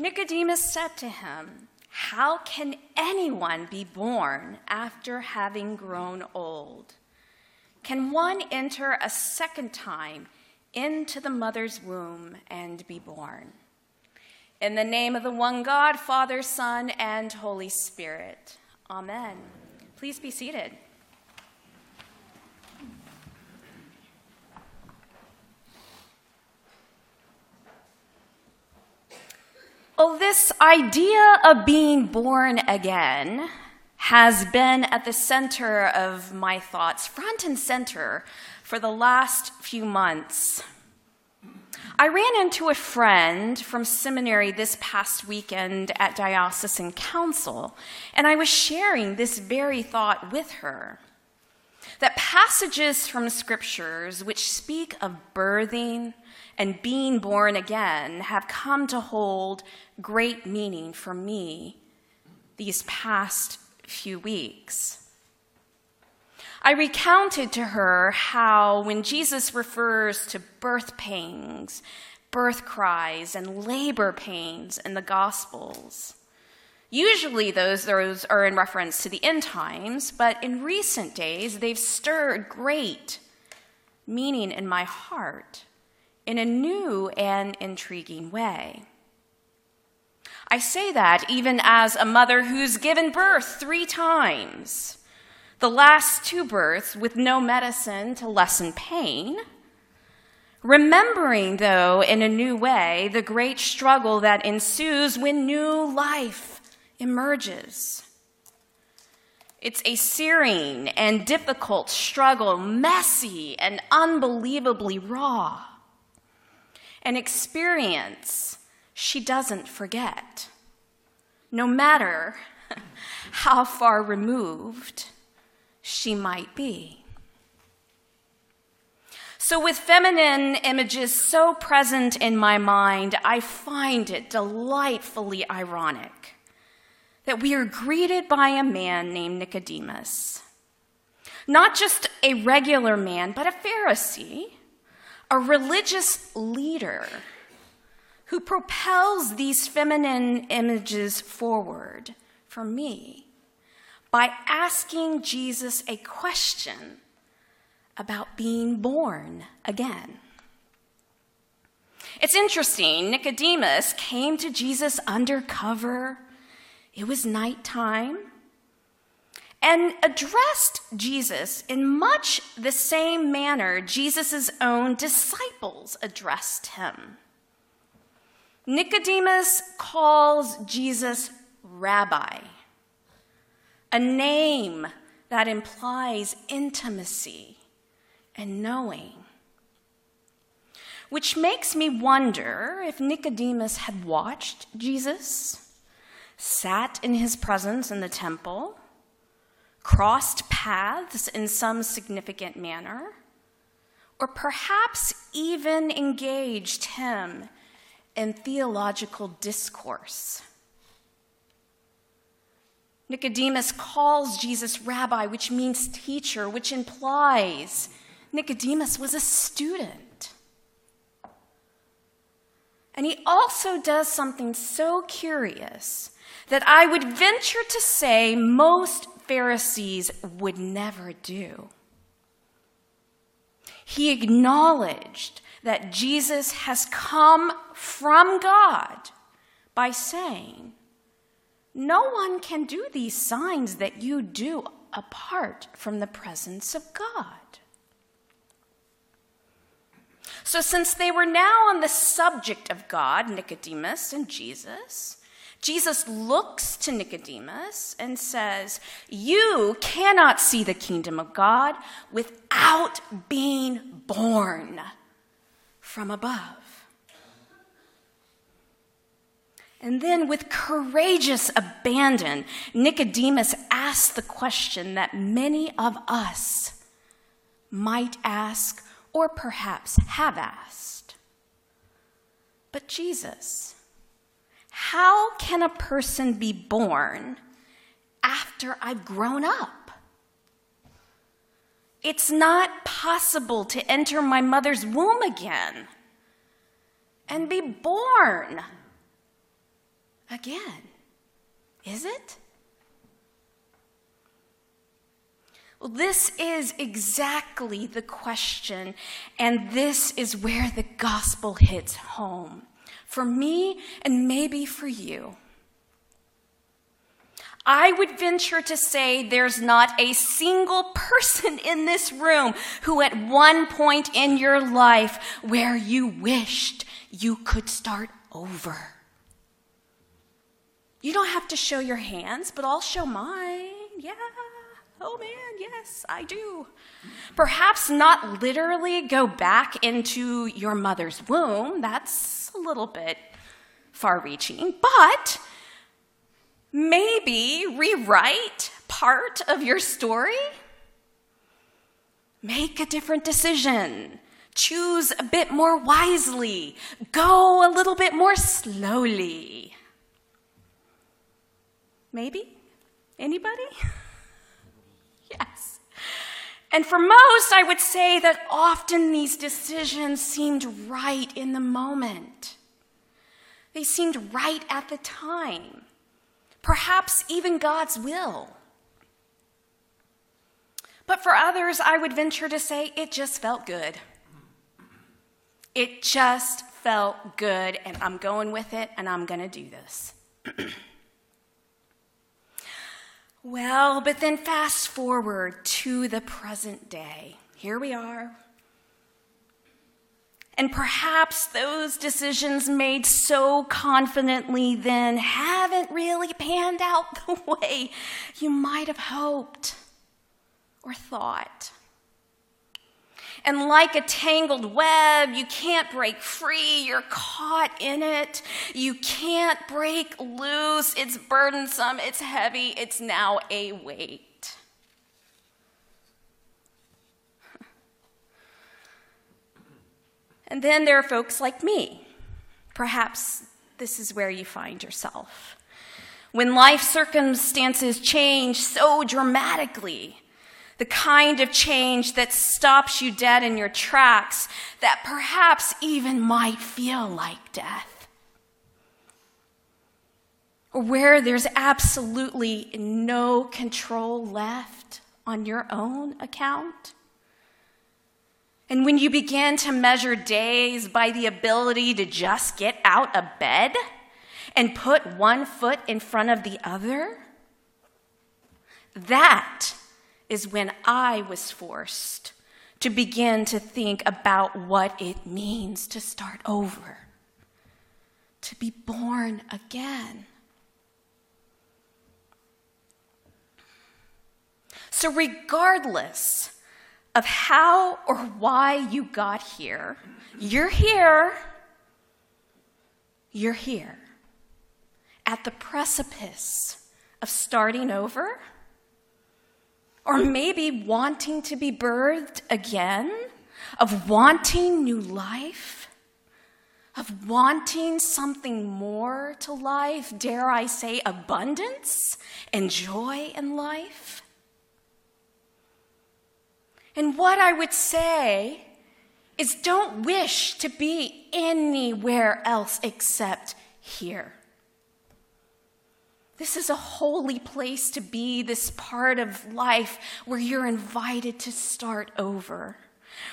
Nicodemus said to him, How can anyone be born after having grown old? Can one enter a second time into the mother's womb and be born? In the name of the one God, Father, Son, and Holy Spirit. Amen. Please be seated. Well, this idea of being born again has been at the center of my thoughts, front and center, for the last few months. I ran into a friend from seminary this past weekend at Diocesan Council, and I was sharing this very thought with her that passages from scriptures which speak of birthing and being born again have come to hold great meaning for me these past few weeks. I recounted to her how when Jesus refers to birth pangs, birth cries, and labor pains in the Gospels, usually those, those are in reference to the end times, but in recent days they've stirred great meaning in my heart in a new and intriguing way. I say that even as a mother who's given birth three times, the last two births with no medicine to lessen pain. Remembering, though, in a new way, the great struggle that ensues when new life emerges. It's a searing and difficult struggle, messy and unbelievably raw an experience she doesn't forget, no matter how far removed she might be. So, with feminine images so present in my mind, I find it delightfully ironic that we are greeted by a man named Nicodemus. Not just a regular man, but a Pharisee a religious leader who propels these feminine images forward for me by asking Jesus a question about being born again. It's interesting, Nicodemus came to Jesus undercover. It was nighttime and addressed Jesus in much the same manner Jesus' own disciples addressed him. Nicodemus calls Jesus rabbi, a name that implies intimacy and knowing. Which makes me wonder if Nicodemus had watched Jesus, sat in his presence in the temple, crossed paths in some significant manner, or perhaps even engaged him in theological discourse. Nicodemus calls Jesus rabbi, which means teacher, which implies Nicodemus was a student. And he also does something so curious that I would venture to say most Pharisees would never do. He acknowledged that Jesus has come from God by saying, No one can do these signs that you do apart from the presence of God. So, since they were now on the subject of God, Nicodemus and Jesus, Jesus looks to Nicodemus and says, You cannot see the kingdom of God without being born from above. And then, with courageous abandon, Nicodemus asks the question that many of us might ask or perhaps have asked. But Jesus, how can a person be born after I've grown up? It's not possible to enter my mother's womb again and be born. again. Is it? Well, this is exactly the question, and this is where the gospel hits home. For me, and maybe for you. I would venture to say there's not a single person in this room who, at one point in your life, where you wished you could start over. You don't have to show your hands, but I'll show mine. Yeah. Oh man, yes, I do. Perhaps not literally go back into your mother's womb. That's a little bit far reaching. But maybe rewrite part of your story. Make a different decision. Choose a bit more wisely. Go a little bit more slowly. Maybe? Anybody? And for most, I would say that often these decisions seemed right in the moment. They seemed right at the time. Perhaps even God's will. But for others, I would venture to say it just felt good. It just felt good, and I'm going with it, and I'm going to do this. Well, but then fast forward to the present day. Here we are. And perhaps those decisions made so confidently then haven't really panned out the way you might have hoped or thought. And like a tangled web, you can't break free. You're caught in it. You can't break loose. It's burdensome. It's heavy. It's now a weight. And then there are folks like me. Perhaps this is where you find yourself. When life circumstances change so dramatically, the kind of change that stops you dead in your tracks, that perhaps even might feel like death. Or where there's absolutely no control left on your own account. And when you begin to measure days by the ability to just get out of bed and put one foot in front of the other, that is when I was forced to begin to think about what it means to start over, to be born again. So, regardless of how or why you got here, you're here. You're here at the precipice of starting over or maybe wanting to be birthed again, of wanting new life, of wanting something more to life, dare I say, abundance and joy in life. And what I would say is don't wish to be anywhere else except here. This is a holy place to be, this part of life where you're invited to start over.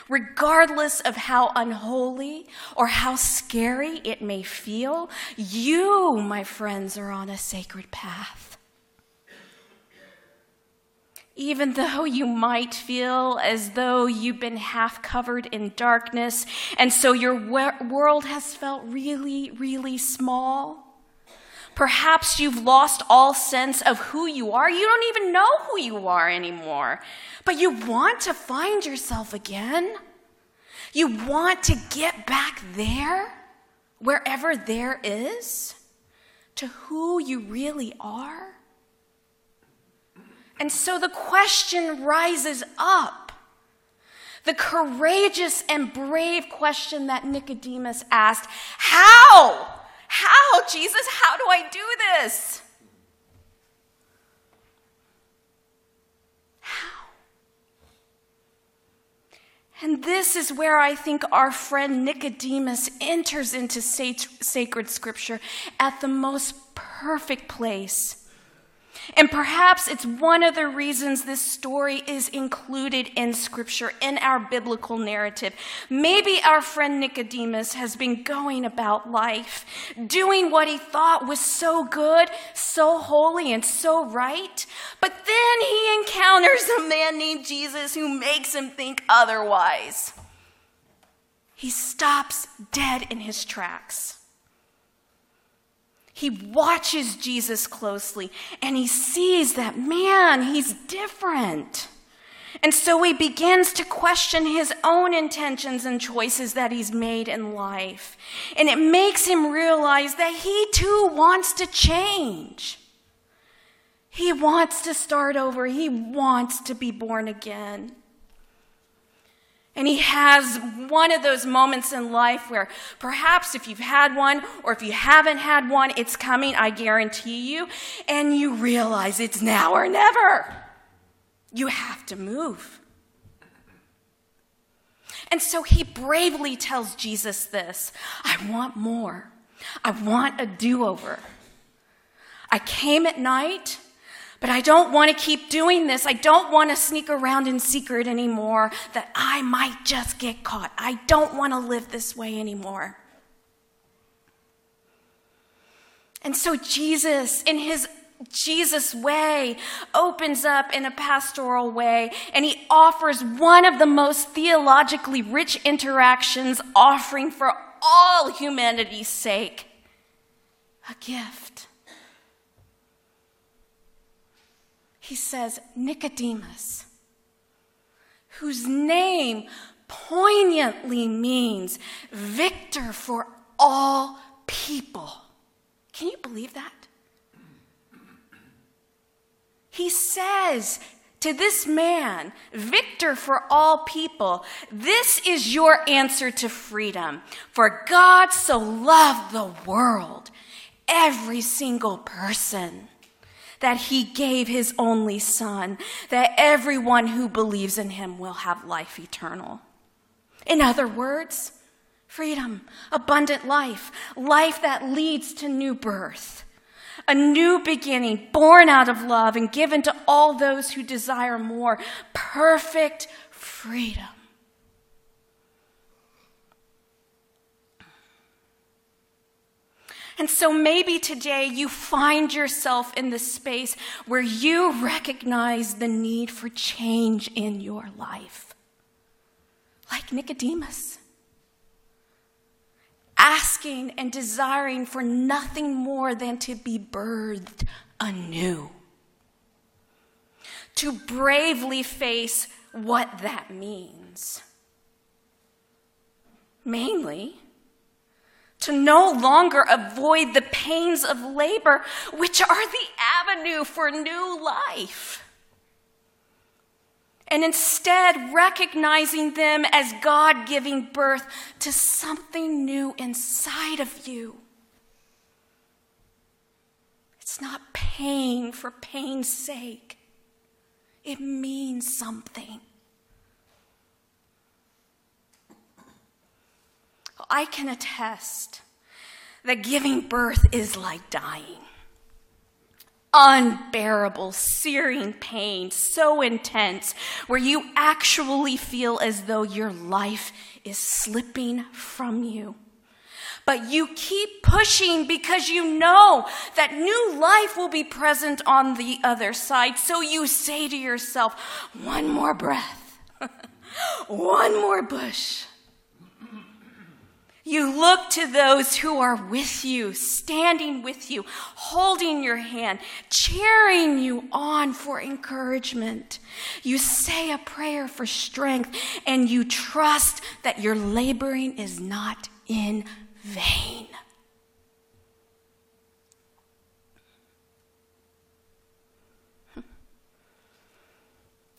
Regardless of how unholy or how scary it may feel, you, my friends, are on a sacred path. Even though you might feel as though you've been half covered in darkness, and so your world has felt really, really small Perhaps you've lost all sense of who you are. You don't even know who you are anymore. But you want to find yourself again. You want to get back there, wherever there is, to who you really are. And so the question rises up. The courageous and brave question that Nicodemus asked How? How, Jesus? How do I do this? How? And this is where I think our friend Nicodemus enters into sacred scripture at the most perfect place. And perhaps it's one of the reasons this story is included in Scripture, in our biblical narrative. Maybe our friend Nicodemus has been going about life, doing what he thought was so good, so holy, and so right. But then he encounters a man named Jesus who makes him think otherwise. He stops dead in his tracks. He watches Jesus closely and he sees that, man, he's different. And so he begins to question his own intentions and choices that he's made in life. And it makes him realize that he too wants to change. He wants to start over, he wants to be born again. And he has one of those moments in life where perhaps if you've had one or if you haven't had one, it's coming, I guarantee you. And you realize it's now or never. You have to move. And so he bravely tells Jesus this I want more. I want a do over. I came at night. But I don't want to keep doing this. I don't want to sneak around in secret anymore that I might just get caught. I don't want to live this way anymore. And so Jesus, in his Jesus way, opens up in a pastoral way, and he offers one of the most theologically rich interactions, offering for all humanity's sake a gift. He says, Nicodemus, whose name poignantly means victor for all people. Can you believe that? He says to this man, victor for all people, this is your answer to freedom. For God so loved the world, every single person that he gave his only son, that everyone who believes in him will have life eternal. In other words, freedom, abundant life, life that leads to new birth, a new beginning born out of love and given to all those who desire more, perfect freedom. And so maybe today you find yourself in the space where you recognize the need for change in your life. Like Nicodemus. Asking and desiring for nothing more than to be birthed anew. To bravely face what that means. Mainly, to no longer avoid the pains of labor, which are the avenue for new life. And instead, recognizing them as God giving birth to something new inside of you. It's not pain for pain's sake, it means something. I can attest that giving birth is like dying. Unbearable, searing pain, so intense, where you actually feel as though your life is slipping from you. But you keep pushing because you know that new life will be present on the other side. So you say to yourself, one more breath, one more push, you look to those who are with you, standing with you, holding your hand, cheering you on for encouragement. You say a prayer for strength, and you trust that your laboring is not in vain.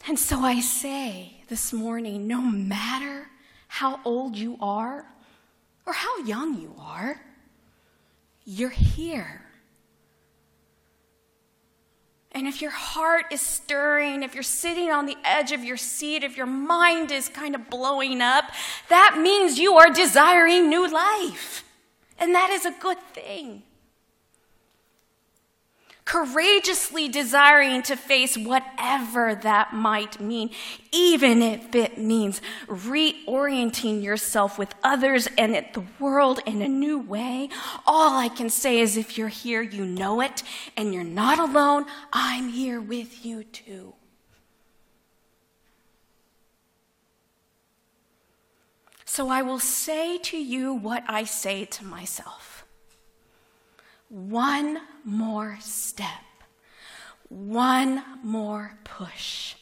And so I say this morning no matter how old you are, or how young you are. You're here. And if your heart is stirring, if you're sitting on the edge of your seat, if your mind is kind of blowing up, that means you are desiring new life. And that is a good thing courageously desiring to face whatever that might mean, even if it means reorienting yourself with others and the world in a new way. All I can say is if you're here, you know it, and you're not alone. I'm here with you too. So I will say to you what I say to myself one more step, one more push.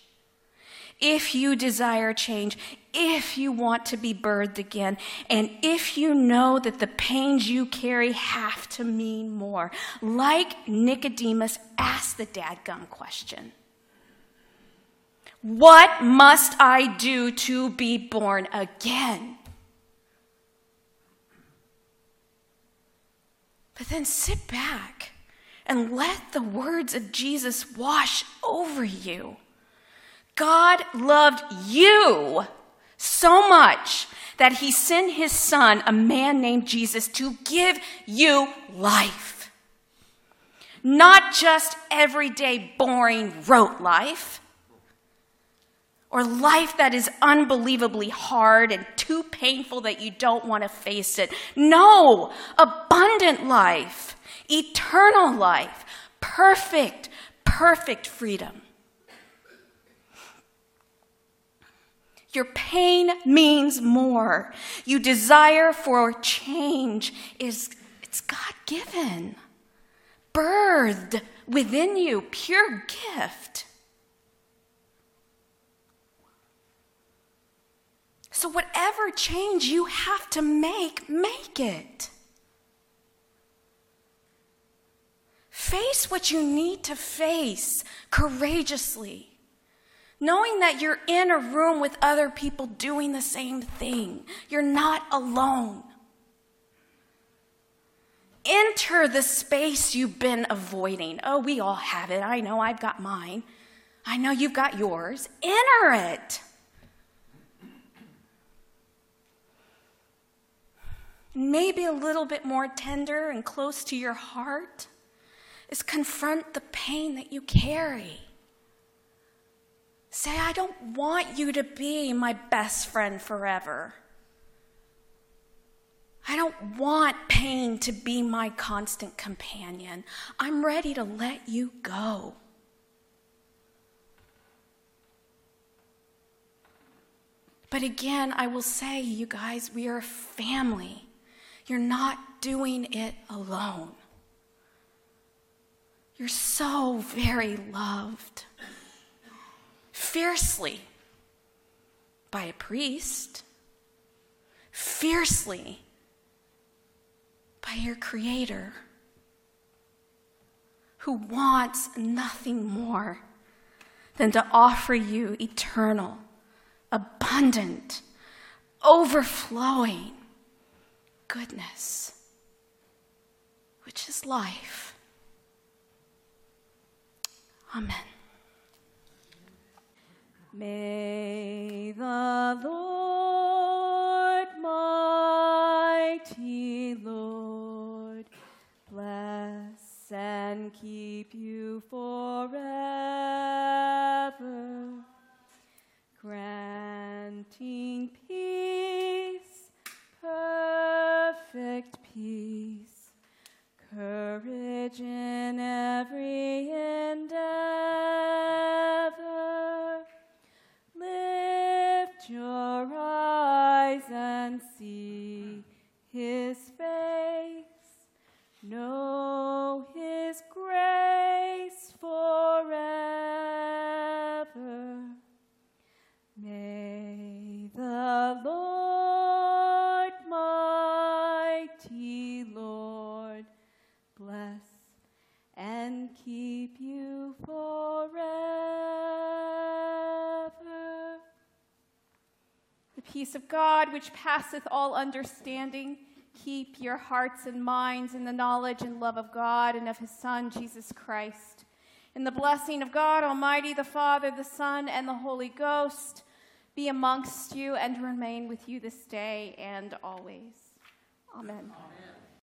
If you desire change, if you want to be birthed again, and if you know that the pains you carry have to mean more, like Nicodemus asked the dadgum question What must I do to be born again? But then sit back and let the words of Jesus wash over you. God loved you so much that he sent his son, a man named Jesus, to give you life. Not just everyday boring rote life or life that is unbelievably hard and too painful that you don't want to face it. No, abundant life, eternal life, perfect, perfect freedom. Your pain means more. You desire for change is it's God-given. Birthed within you, pure gift. So, whatever change you have to make, make it. Face what you need to face courageously, knowing that you're in a room with other people doing the same thing. You're not alone. Enter the space you've been avoiding. Oh, we all have it. I know I've got mine. I know you've got yours. Enter it. Maybe a little bit more tender and close to your heart, is confront the pain that you carry. Say, I don't want you to be my best friend forever. I don't want pain to be my constant companion. I'm ready to let you go. But again, I will say, you guys, we are a family. You're not doing it alone. You're so very loved. Fiercely by a priest, fiercely by your Creator, who wants nothing more than to offer you eternal, abundant, overflowing goodness, which is life. Amen. May the Lord, mighty Lord, bless and keep you forever, granting peace, courage in every peace of God, which passeth all understanding, keep your hearts and minds in the knowledge and love of God and of his Son, Jesus Christ. In the blessing of God Almighty, the Father, the Son, and the Holy Ghost be amongst you and remain with you this day and always. Amen. Amen.